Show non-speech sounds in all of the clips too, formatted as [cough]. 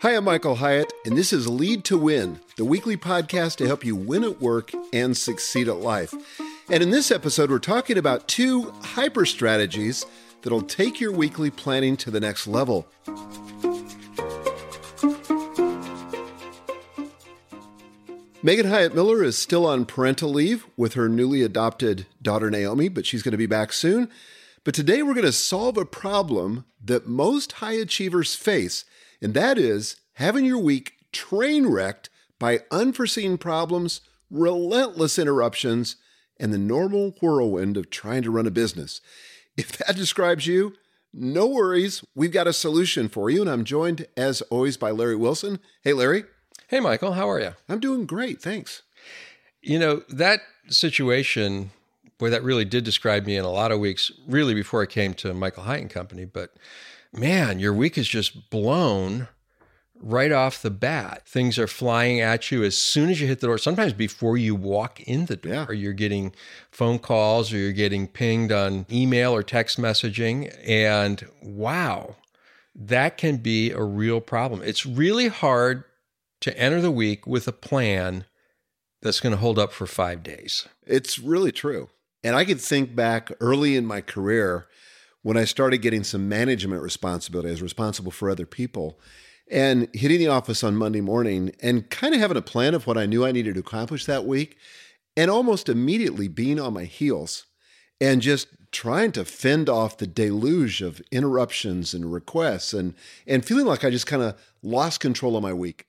Hi, I'm Michael Hyatt, and this is Lead to Win, the weekly podcast to help you win at work and succeed at life. And in this episode, we're talking about two hyper strategies that'll take your weekly planning to the next level. Megan Hyatt Miller is still on parental leave with her newly adopted daughter Naomi, but she's going to be back soon. But today we're going to solve a problem that most high achievers face, and that is having your week train wrecked by unforeseen problems, relentless interruptions, and the normal whirlwind of trying to run a business. If that describes you, no worries. We've got a solution for you, and I'm joined, as always, by Larry Wilson. Hey, Larry. Hey, Michael, how are you? I'm doing great. Thanks. You know, that situation, boy, that really did describe me in a lot of weeks, really before I came to Michael Hyatt and Company. But man, your week is just blown right off the bat. Things are flying at you as soon as you hit the door. Sometimes before you walk in the door, Yeah. you're getting phone calls or you're getting pinged on email or text messaging. And wow, that can be a real problem. It's really hard to enter the week with a plan that's going to hold up for five days. It's really true. And I could think back early in my career when I started getting some management responsibility. I was responsible for other people and hitting the office on Monday morning and kind of having a plan of what I knew I needed to accomplish that week and almost immediately being on my heels and just trying to fend off the deluge of interruptions and requests and and feeling like I just kind of lost control of my week.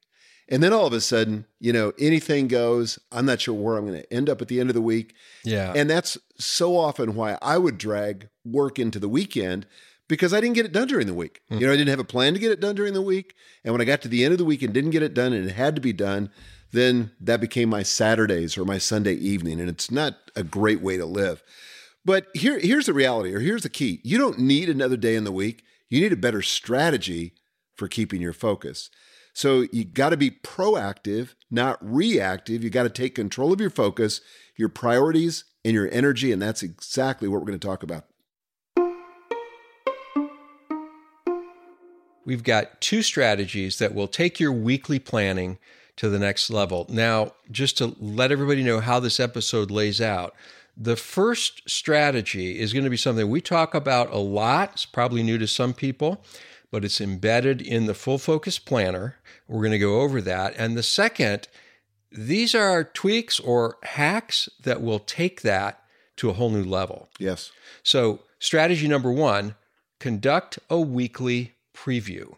And then all of a sudden, you know, anything goes. I'm not sure where I'm going to end up at the end of the week. Yeah. And that's so often why I would drag work into the weekend because I didn't get it done during the week. Hmm. You know, I didn't have a plan to get it done during the week. And when I got to the end of the week and didn't get it done and it had to be done, then that became my Saturdays or my Sunday evening. And it's not a great way to live. But here, here's the reality, or here's the key you don't need another day in the week. You need a better strategy for keeping your focus. So you got to be proactive, not reactive. You got to take control of your focus, your priorities, and your energy. And that's exactly what we're going to talk about. We've got two strategies that will take your weekly planning to the next level. Now, just to let everybody know how this episode lays out, the first strategy is going to be something we talk about a lot. It's probably new to some people, but it's embedded in the full focus planner. We're going to go over that. And the second, these are tweaks or hacks that will take that to a whole new level. Yes. So, strategy number one conduct a weekly preview.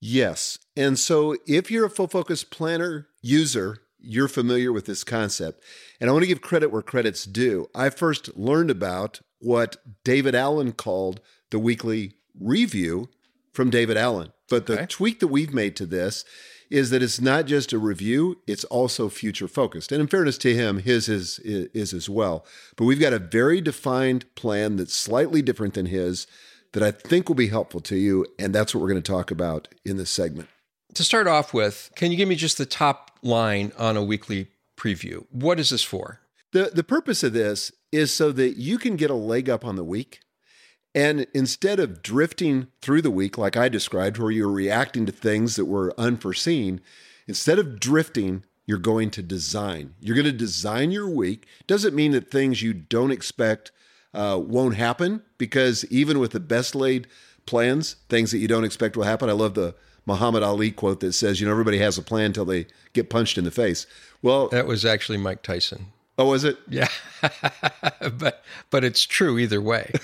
Yes. And so if you're a full focus planner user, you're familiar with this concept. And I want to give credit where credit's due. I first learned about what David Allen called the weekly review from David Allen. But the Okay. tweak that we've made to this is that it's not just a review, it's also future focused. And in fairness to him, his is, is as well. But we've got a very defined plan that's slightly different than his that I think will be helpful to you. And that's what we're going to talk about in this segment. To start off with, can you give me just the top line on a weekly preview? What is this for? The, the purpose of this is so that you can get a leg up on the week. And instead of drifting through the week, like I described, where you're reacting to things that were unforeseen, instead of drifting, you're going to design. You're going to design your week. Doesn't mean that things you don't expect uh, won't happen, because even with the best laid plans, things that you don't expect will happen. I love the Muhammad Ali quote that says, you know, everybody has a plan until they get punched in the face. Well, That was actually Mike Tyson. Oh, is it? Yeah. [laughs] but but it's true either way. [laughs]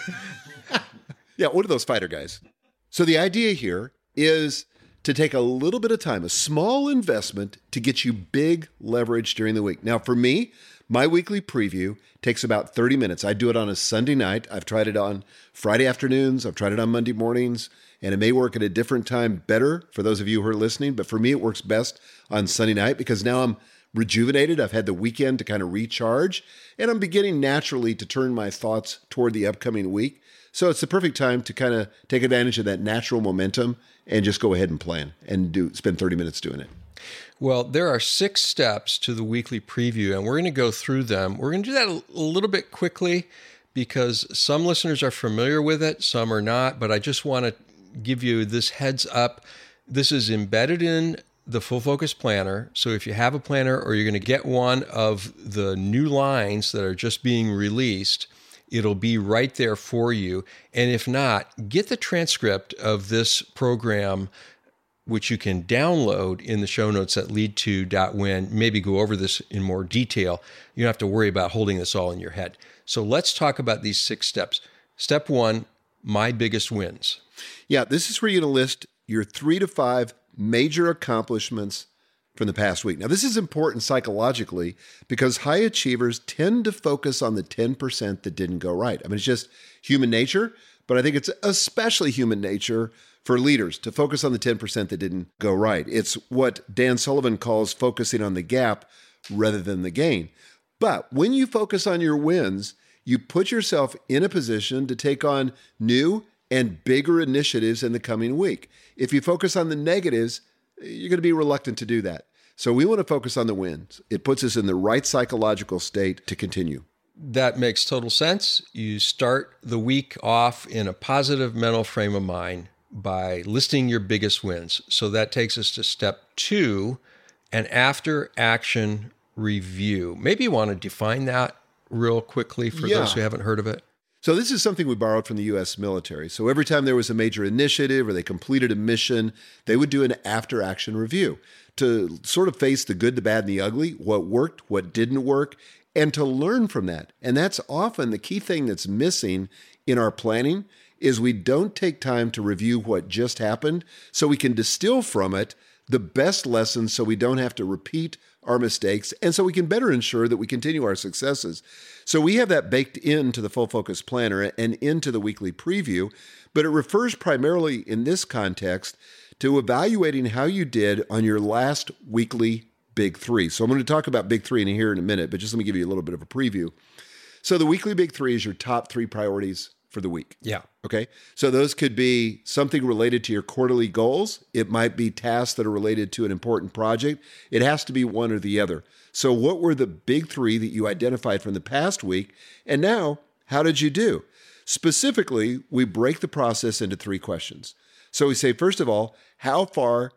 Yeah, what are those fighter guys? So the idea here is to take a little bit of time, a small investment to get you big leverage during the week. Now, for me, my weekly preview takes about 30 minutes. I do it on a Sunday night. I've tried it on Friday afternoons, I've tried it on Monday mornings, and it may work at a different time better for those of you who are listening, but for me, it works best on Sunday night because now I'm rejuvenated. I've had the weekend to kind of recharge, and I'm beginning naturally to turn my thoughts toward the upcoming week. So it's the perfect time to kind of take advantage of that natural momentum and just go ahead and plan and do spend 30 minutes doing it. Well, there are six steps to the weekly preview, and we're going to go through them. We're going to do that a little bit quickly because some listeners are familiar with it, some are not. But I just want to give you this heads up. This is embedded in the Full Focus Planner. So if you have a planner or you're going to get one of the new lines that are just being released, it'll be right there for you. And if not, get the transcript of this program which you can download in the show notes at lead2.win. Maybe go over this in more detail. You don't have to worry about holding this all in your head. So let's talk about these six steps. Step one my biggest wins. Yeah, this is where you're going to list your three to five major accomplishments from the past week. Now, this is important psychologically because high achievers tend to focus on the 10% that didn't go right. I mean, it's just human nature, but I think it's especially human nature for leaders to focus on the 10% that didn't go right. It's what Dan Sullivan calls focusing on the gap rather than the gain. But when you focus on your wins, you put yourself in a position to take on new and bigger initiatives in the coming week. If you focus on the negatives, you're going to be reluctant to do that. So we want to focus on the wins. It puts us in the right psychological state to continue. That makes total sense. You start the week off in a positive mental frame of mind by listing your biggest wins. So that takes us to step two an after action review. Maybe you want to define that real quickly for Yeah. those who haven't heard of it. So this is something we borrowed from the US military. So every time there was a major initiative or they completed a mission, they would do an after action review to sort of face the good, the bad, and the ugly, what worked, what didn't work, and to learn from that. And that's often the key thing that's missing in our planning is we don't take time to review what just happened so we can distill from it the best lessons so we don't have to repeat our mistakes and so we can better ensure that we continue our successes. So we have that baked into the full focus planner and into the weekly preview, but it refers primarily in this context to evaluating how you did on your last weekly big 3. So I'm going to talk about big 3 in here in a minute, but just let me give you a little bit of a preview. So the weekly big 3 is your top 3 priorities for the week. Yeah. Okay. So those could be something related to your quarterly goals. It might be tasks that are related to an important project. It has to be one or the other. So, what were the big three that you identified from the past week? And now, how did you do? Specifically, we break the process into three questions. So, we say, first of all, how far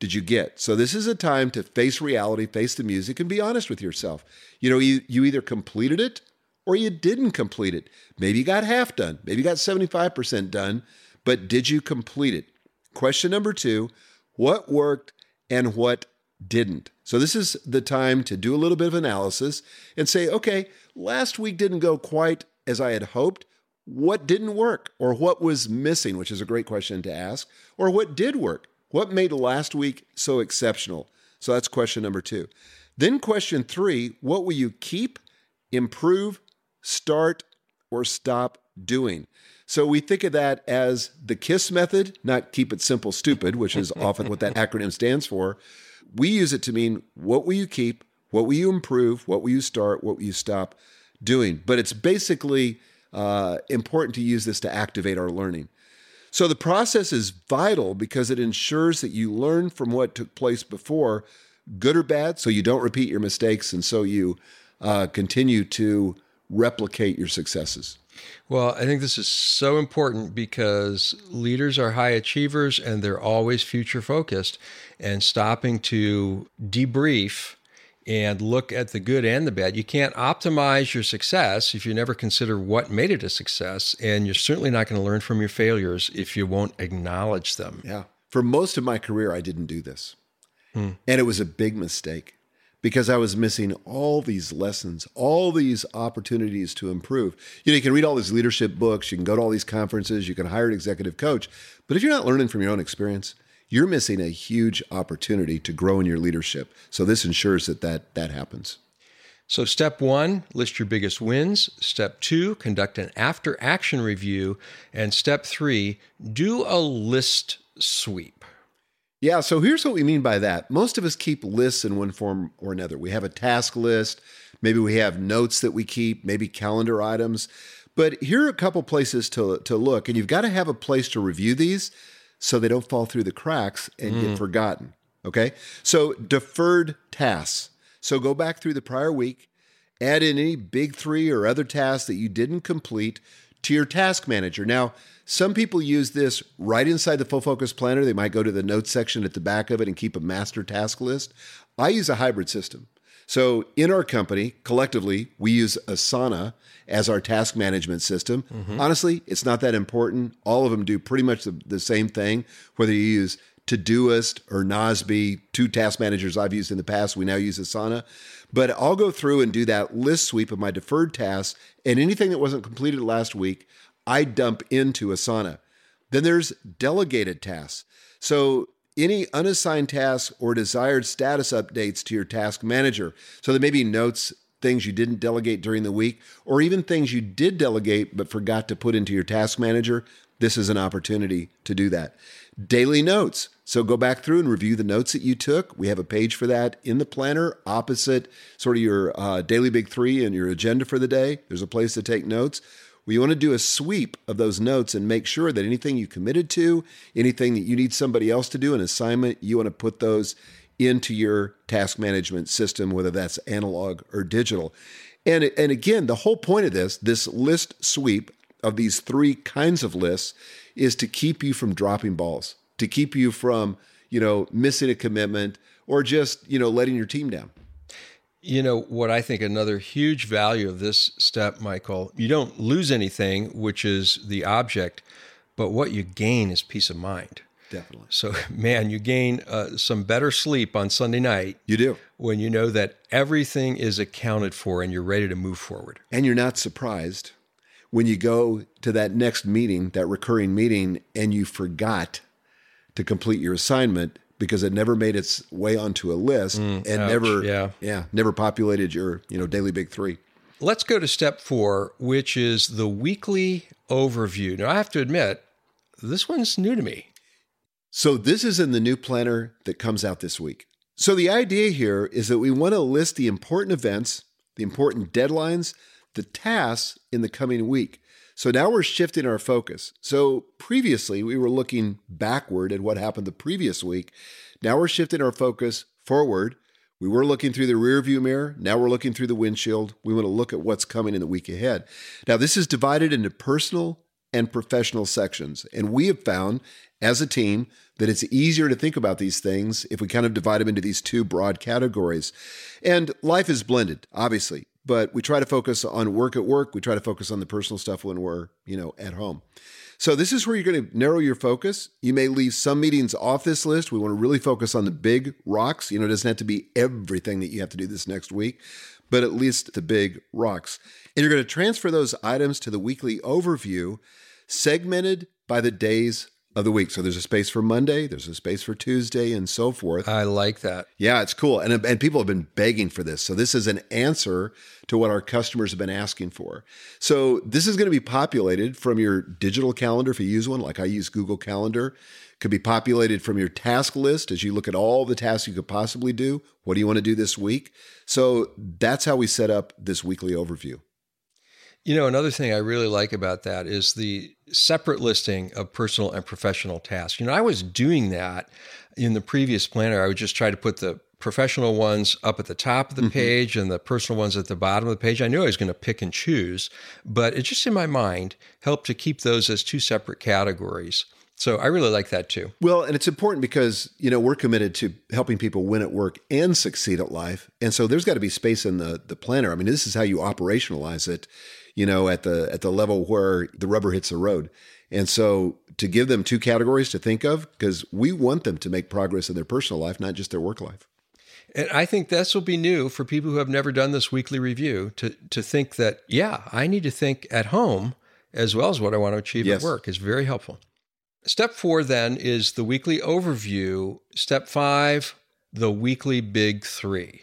did you get? So, this is a time to face reality, face the music, and be honest with yourself. You know, you, you either completed it or you didn't complete it. Maybe you got half done, maybe you got 75% done, but did you complete it? Question number two what worked and what didn't? So, this is the time to do a little bit of analysis and say, okay, last week didn't go quite as I had hoped. What didn't work or what was missing, which is a great question to ask, or what did work? What made last week so exceptional? So that's question number two. Then question three what will you keep, improve, start, or stop doing? So we think of that as the KISS method, not keep it simple, stupid, which is [laughs] often what that acronym stands for. We use it to mean what will you keep, what will you improve, what will you start, what will you stop doing. But it's basically uh, important to use this to activate our learning. So the process is vital because it ensures that you learn from what took place before, good or bad, so you don't repeat your mistakes and so you uh, continue to replicate your successes. Well, I think this is so important because leaders are high achievers and they're always future focused. And stopping to debrief and look at the good and the bad. You can't optimize your success if you never consider what made it a success. And you're certainly not going to learn from your failures if you won't acknowledge them. Yeah. For most of my career, I didn't do this. Hmm. And it was a big mistake because I was missing all these lessons, all these opportunities to improve. You know, you can read all these leadership books, you can go to all these conferences, you can hire an executive coach, but if you're not learning from your own experience, you're missing a huge opportunity to grow in your leadership. So this ensures that that, that happens. So, step one, list your biggest wins. Step two, conduct an after action review. And step three, do a list sweep. Yeah, so here's what we mean by that. Most of us keep lists in one form or another. We have a task list, maybe we have notes that we keep, maybe calendar items. But here are a couple places to, to look, and you've got to have a place to review these so they don't fall through the cracks and mm. get forgotten. Okay, so deferred tasks. So go back through the prior week, add in any big three or other tasks that you didn't complete to your task manager. Now, some people use this right inside the full focus planner. They might go to the notes section at the back of it and keep a master task list. I use a hybrid system. So in our company, collectively, we use Asana as our task management system. Mm-hmm. Honestly, it's not that important. All of them do pretty much the, the same thing, whether you use Todoist or Nozbe, two task managers I've used in the past. We now use Asana. But I'll go through and do that list sweep of my deferred tasks and anything that wasn't completed last week. I dump into Asana. Then there's delegated tasks. So any unassigned tasks or desired status updates to your task manager. So there may be notes, things you didn't delegate during the week, or even things you did delegate but forgot to put into your task manager. This is an opportunity to do that. Daily notes. So go back through and review the notes that you took. We have a page for that in the planner, opposite sort of your uh, daily big three and your agenda for the day. There's a place to take notes. We want to do a sweep of those notes and make sure that anything you committed to, anything that you need somebody else to do, an assignment, you want to put those into your task management system, whether that's analog or digital. And, and again, the whole point of this, this list sweep of these three kinds of lists, is to keep you from dropping balls, to keep you from, you know, missing a commitment or just, you know, letting your team down. You know, what I think another huge value of this step, Michael, you don't lose anything, which is the object, but what you gain is peace of mind. Definitely. So, [laughs] man, you gain uh, some better sleep on Sunday night. You do. When you know that everything is accounted for and you're ready to move forward. And you're not surprised when you go to that next meeting, that recurring meeting, and you forgot to complete your assignment because it never made its way onto a list mm, and ouch, never yeah. yeah, never populated your, you know, daily big 3. Let's go to step 4, which is the weekly overview. Now, I have to admit, this one's new to me. So, this is in the new planner that comes out this week. So, the idea here is that we want to list the important events, the important deadlines, the tasks in the coming week. So now we're shifting our focus. So previously we were looking backward at what happened the previous week. Now we're shifting our focus forward. We were looking through the rearview mirror. Now we're looking through the windshield. We want to look at what's coming in the week ahead. Now this is divided into personal and professional sections. And we have found as a team that it's easier to think about these things if we kind of divide them into these two broad categories. And life is blended, obviously but we try to focus on work at work. We try to focus on the personal stuff when we're, you know, at home. So this is where you're going to narrow your focus. You may leave some meetings off this list. We want to really focus on the big rocks. You know, it doesn't have to be everything that you have to do this next week, but at least the big rocks. And you're going to transfer those items to the weekly overview, segmented by the days of the week. So there's a space for Monday, there's a space for Tuesday, and so forth. I like that. Yeah, it's cool. And, and people have been begging for this. So this is an answer to what our customers have been asking for. So this is going to be populated from your digital calendar if you use one, like I use Google Calendar. Could be populated from your task list as you look at all the tasks you could possibly do. What do you want to do this week? So that's how we set up this weekly overview. You know, another thing I really like about that is the separate listing of personal and professional tasks. You know, I was doing that in the previous planner. I would just try to put the professional ones up at the top of the mm-hmm. page and the personal ones at the bottom of the page. I knew I was going to pick and choose, but it just in my mind helped to keep those as two separate categories. So I really like that too. Well, and it's important because, you know, we're committed to helping people win at work and succeed at life. And so there's got to be space in the the planner. I mean, this is how you operationalize it you know, at the at the level where the rubber hits the road. And so to give them two categories to think of, because we want them to make progress in their personal life, not just their work life. And I think this will be new for people who have never done this weekly review to to think that, yeah, I need to think at home as well as what I want to achieve yes. at work is very helpful. Step four then is the weekly overview. Step five, the weekly big three.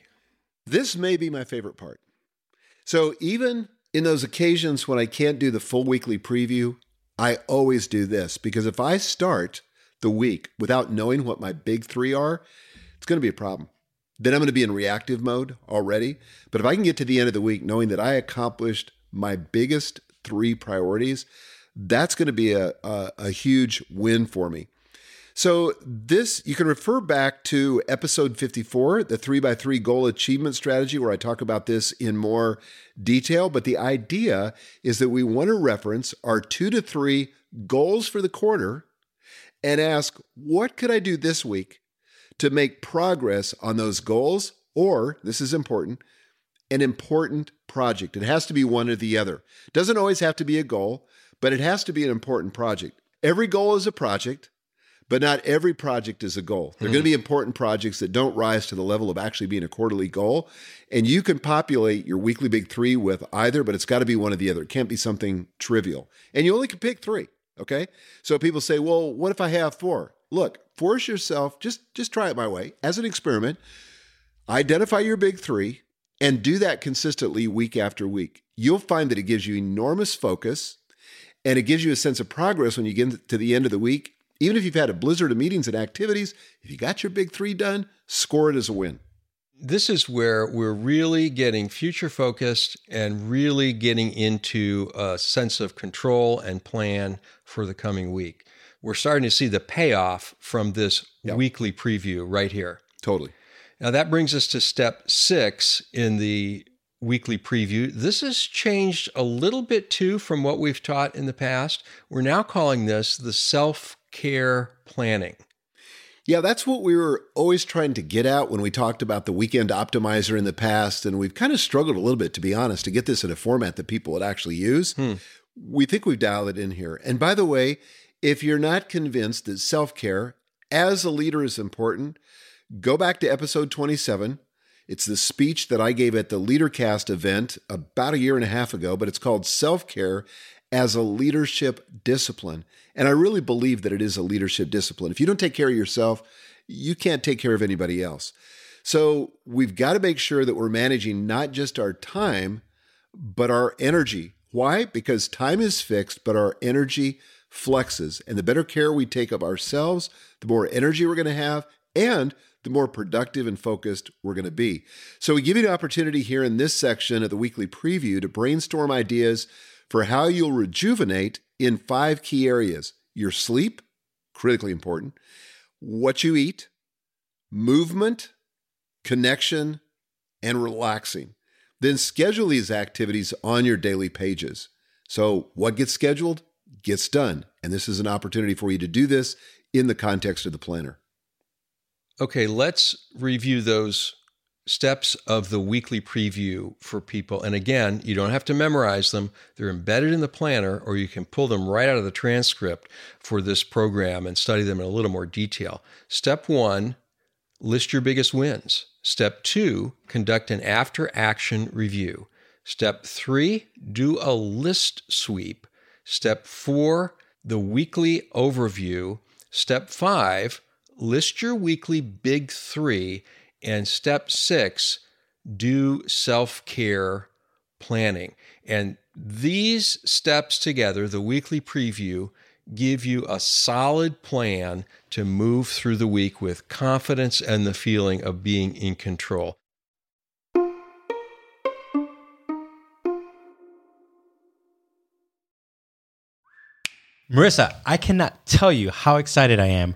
This may be my favorite part. So even in those occasions when I can't do the full weekly preview, I always do this because if I start the week without knowing what my big three are, it's going to be a problem. Then I'm going to be in reactive mode already. But if I can get to the end of the week knowing that I accomplished my biggest three priorities, that's going to be a, a, a huge win for me. So, this you can refer back to episode 54, the three by three goal achievement strategy, where I talk about this in more detail. But the idea is that we want to reference our two to three goals for the quarter and ask, what could I do this week to make progress on those goals? Or, this is important, an important project. It has to be one or the other. Doesn't always have to be a goal, but it has to be an important project. Every goal is a project but not every project is a goal. There are mm. going to be important projects that don't rise to the level of actually being a quarterly goal. And you can populate your weekly big three with either, but it's got to be one or the other. It can't be something trivial. And you only can pick three. Okay. So people say, well, what if I have four? Look, force yourself, just just try it my way as an experiment. Identify your big three and do that consistently week after week. You'll find that it gives you enormous focus and it gives you a sense of progress when you get to the end of the week even if you've had a blizzard of meetings and activities, if you got your big three done, score it as a win. This is where we're really getting future focused and really getting into a sense of control and plan for the coming week. We're starting to see the payoff from this yep. weekly preview right here. Totally. Now, that brings us to step six in the weekly preview. This has changed a little bit too from what we've taught in the past. We're now calling this the self care planning. Yeah, that's what we were always trying to get at when we talked about the weekend optimizer in the past. And we've kind of struggled a little bit, to be honest, to get this in a format that people would actually use. Hmm. We think we've dialed it in here. And by the way, if you're not convinced that self care as a leader is important, go back to episode 27. It's the speech that I gave at the LeaderCast event about a year and a half ago, but it's called Self Care as a Leadership Discipline. And I really believe that it is a leadership discipline. If you don't take care of yourself, you can't take care of anybody else. So we've got to make sure that we're managing not just our time, but our energy. Why? Because time is fixed, but our energy flexes. And the better care we take of ourselves, the more energy we're going to have, and the more productive and focused we're going to be. So, we give you an opportunity here in this section of the weekly preview to brainstorm ideas for how you'll rejuvenate in five key areas your sleep, critically important, what you eat, movement, connection, and relaxing. Then schedule these activities on your daily pages. So, what gets scheduled gets done. And this is an opportunity for you to do this in the context of the planner. Okay, let's review those steps of the weekly preview for people. And again, you don't have to memorize them, they're embedded in the planner, or you can pull them right out of the transcript for this program and study them in a little more detail. Step one list your biggest wins. Step two conduct an after action review. Step three do a list sweep. Step four the weekly overview. Step five, list your weekly big three. And step six, do self care planning. And these steps together, the weekly preview, give you a solid plan to move through the week with confidence and the feeling of being in control. Marissa, I cannot tell you how excited I am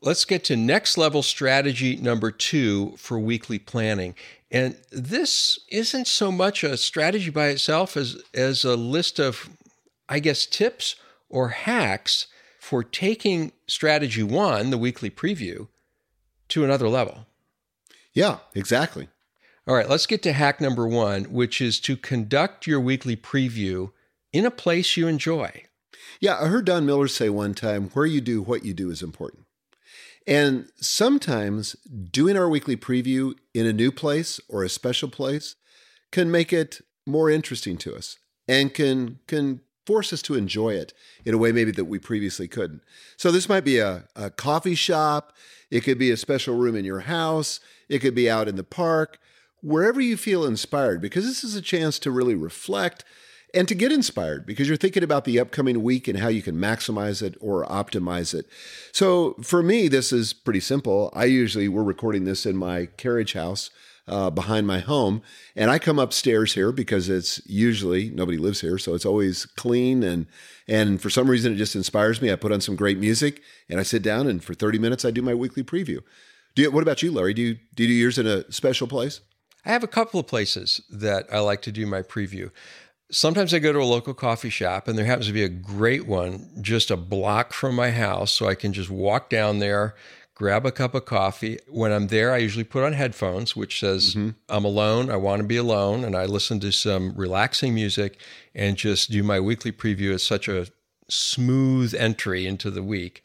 Let's get to next level strategy number two for weekly planning. And this isn't so much a strategy by itself as, as a list of, I guess, tips or hacks for taking strategy one, the weekly preview, to another level. Yeah, exactly. All right, let's get to hack number one, which is to conduct your weekly preview in a place you enjoy. Yeah, I heard Don Miller say one time where you do what you do is important. And sometimes doing our weekly preview in a new place or a special place can make it more interesting to us and can can force us to enjoy it in a way maybe that we previously couldn't. So this might be a, a coffee shop, it could be a special room in your house, it could be out in the park, wherever you feel inspired, because this is a chance to really reflect and to get inspired because you're thinking about the upcoming week and how you can maximize it or optimize it. So for me, this is pretty simple. I usually, we're recording this in my carriage house. Uh, behind my home, and I come upstairs here because it's usually nobody lives here, so it's always clean and and for some reason it just inspires me. I put on some great music and I sit down and for thirty minutes I do my weekly preview. Do you, what about you, Larry? Do you do you do yours in a special place? I have a couple of places that I like to do my preview. Sometimes I go to a local coffee shop, and there happens to be a great one just a block from my house. So I can just walk down there, grab a cup of coffee. When I'm there, I usually put on headphones, which says mm-hmm. I'm alone. I want to be alone. And I listen to some relaxing music and just do my weekly preview. It's such a smooth entry into the week.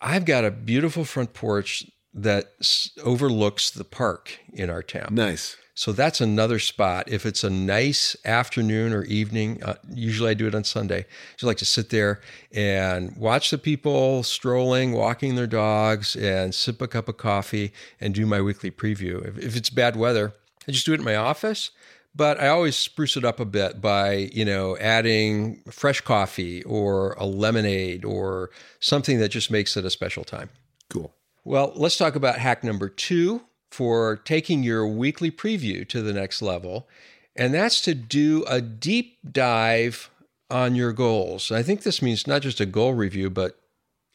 I've got a beautiful front porch that s- overlooks the park in our town. Nice. So that's another spot. If it's a nice afternoon or evening, uh, usually I do it on Sunday. Just like to sit there and watch the people strolling, walking their dogs, and sip a cup of coffee and do my weekly preview. If, if it's bad weather, I just do it in my office. But I always spruce it up a bit by, you know, adding fresh coffee or a lemonade or something that just makes it a special time. Cool. Well, let's talk about hack number two for taking your weekly preview to the next level. And that's to do a deep dive on your goals. I think this means not just a goal review, but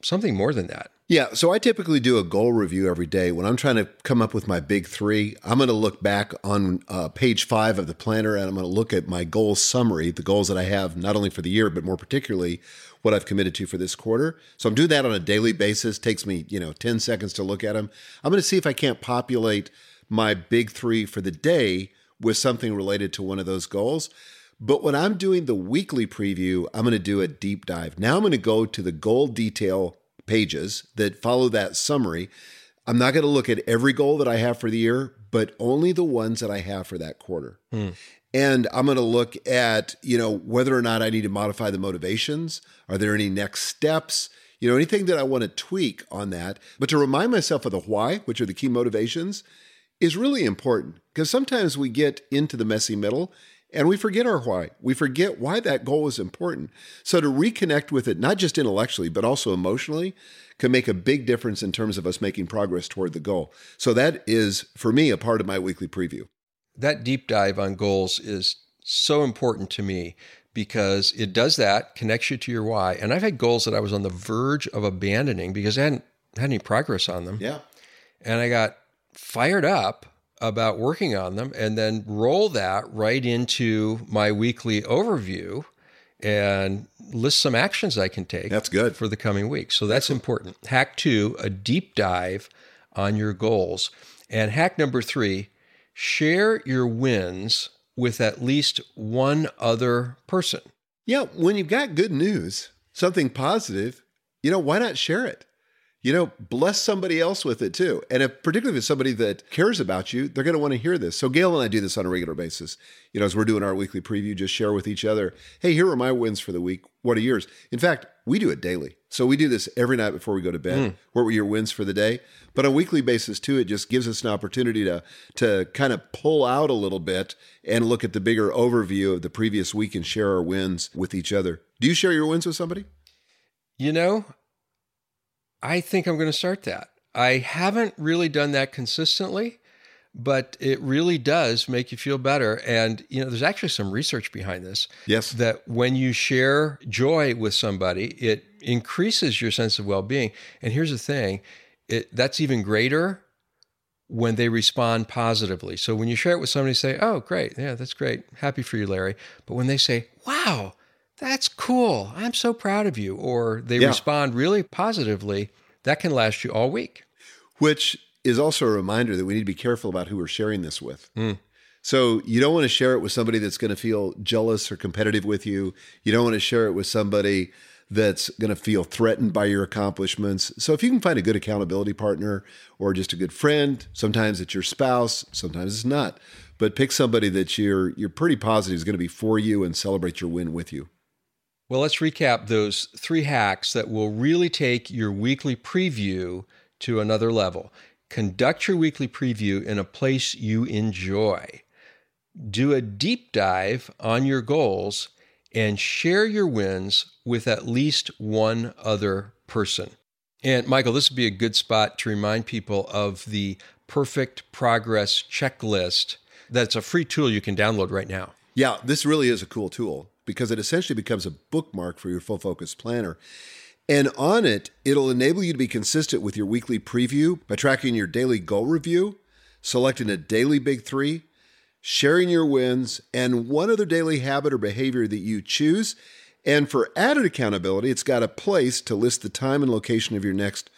something more than that. Yeah, so I typically do a goal review every day. When I'm trying to come up with my big three, I'm going to look back on uh, page five of the planner and I'm going to look at my goal summary, the goals that I have, not only for the year, but more particularly what I've committed to for this quarter. So I'm doing that on a daily basis. takes me, you know, 10 seconds to look at them. I'm going to see if I can't populate my big three for the day with something related to one of those goals. But when I'm doing the weekly preview, I'm going to do a deep dive. Now I'm going to go to the goal detail pages that follow that summary. I'm not going to look at every goal that I have for the year, but only the ones that I have for that quarter. Hmm. And I'm going to look at, you know, whether or not I need to modify the motivations. Are there any next steps? You know, anything that I want to tweak on that. But to remind myself of the why, which are the key motivations, is really important because sometimes we get into the messy middle and we forget our why. We forget why that goal is important. So to reconnect with it, not just intellectually, but also emotionally, can make a big difference in terms of us making progress toward the goal. So that is, for me, a part of my weekly preview. That deep dive on goals is so important to me because it does that, connects you to your why. And I've had goals that I was on the verge of abandoning because I hadn't had any progress on them. Yeah. And I got fired up about working on them and then roll that right into my weekly overview and list some actions I can take. That's good. For the coming week. So that's important. Hack two, a deep dive on your goals. And hack number three, share your wins with at least one other person. Yeah, when you've got good news, something positive, you know, why not share it? You know, bless somebody else with it too. And if particularly if it's somebody that cares about you, they're going to want to hear this. So Gail and I do this on a regular basis. You know, as we're doing our weekly preview, just share with each other, hey, here are my wins for the week. What are yours? In fact, we do it daily. So we do this every night before we go to bed. Mm. What were your wins for the day? But on a weekly basis too, it just gives us an opportunity to to kind of pull out a little bit and look at the bigger overview of the previous week and share our wins with each other. Do you share your wins with somebody? You know, I think I'm going to start that. I haven't really done that consistently, but it really does make you feel better. And, you know, there's actually some research behind this. Yes. That when you share joy with somebody, it increases your sense of well being. And here's the thing it, that's even greater when they respond positively. So when you share it with somebody, say, Oh, great. Yeah, that's great. Happy for you, Larry. But when they say, Wow, that's cool. I'm so proud of you. Or they yeah. respond really positively, that can last you all week. Which is also a reminder that we need to be careful about who we're sharing this with. Mm. So you don't want to share it with somebody that's going to feel jealous or competitive with you. You don't want to share it with somebody that's going to feel threatened by your accomplishments. So if you can find a good accountability partner or just a good friend, sometimes it's your spouse, sometimes it's not, but pick somebody that you're you're pretty positive is going to be for you and celebrate your win with you. Well, let's recap those three hacks that will really take your weekly preview to another level. Conduct your weekly preview in a place you enjoy. Do a deep dive on your goals and share your wins with at least one other person. And Michael, this would be a good spot to remind people of the perfect progress checklist. That's a free tool you can download right now. Yeah, this really is a cool tool because it essentially becomes a bookmark for your full focus planner. And on it, it'll enable you to be consistent with your weekly preview by tracking your daily goal review, selecting a daily big three, sharing your wins, and one other daily habit or behavior that you choose. And for added accountability, it's got a place to list the time and location of your next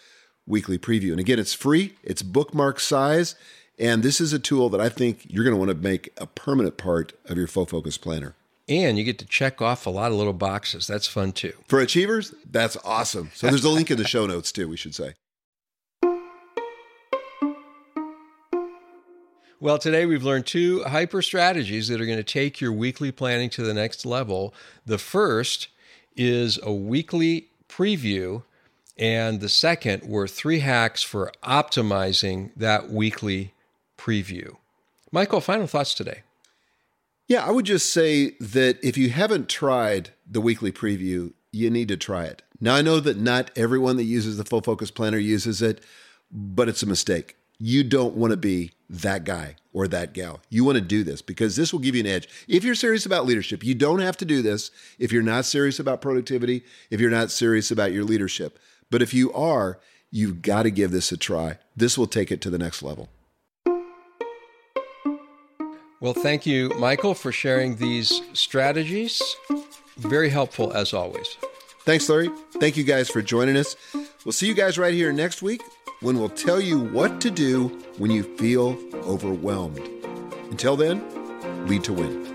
weekly preview. And again, it's free, it's bookmark size, and this is a tool that I think you're going to want to make a permanent part of your full focus planner. And you get to check off a lot of little boxes. That's fun too. For achievers, that's awesome. So there's a link in the show notes too, we should say. Well, today we've learned two hyper strategies that are going to take your weekly planning to the next level. The first is a weekly preview, and the second were three hacks for optimizing that weekly preview. Michael, final thoughts today. Yeah, I would just say that if you haven't tried the weekly preview, you need to try it. Now, I know that not everyone that uses the full focus planner uses it, but it's a mistake. You don't want to be that guy or that gal. You want to do this because this will give you an edge. If you're serious about leadership, you don't have to do this if you're not serious about productivity, if you're not serious about your leadership. But if you are, You've got to give this a try. This will take it to the next level. Well, thank you, Michael, for sharing these strategies. Very helpful as always. Thanks, Larry. Thank you guys for joining us. We'll see you guys right here next week when we'll tell you what to do when you feel overwhelmed. Until then, lead to win.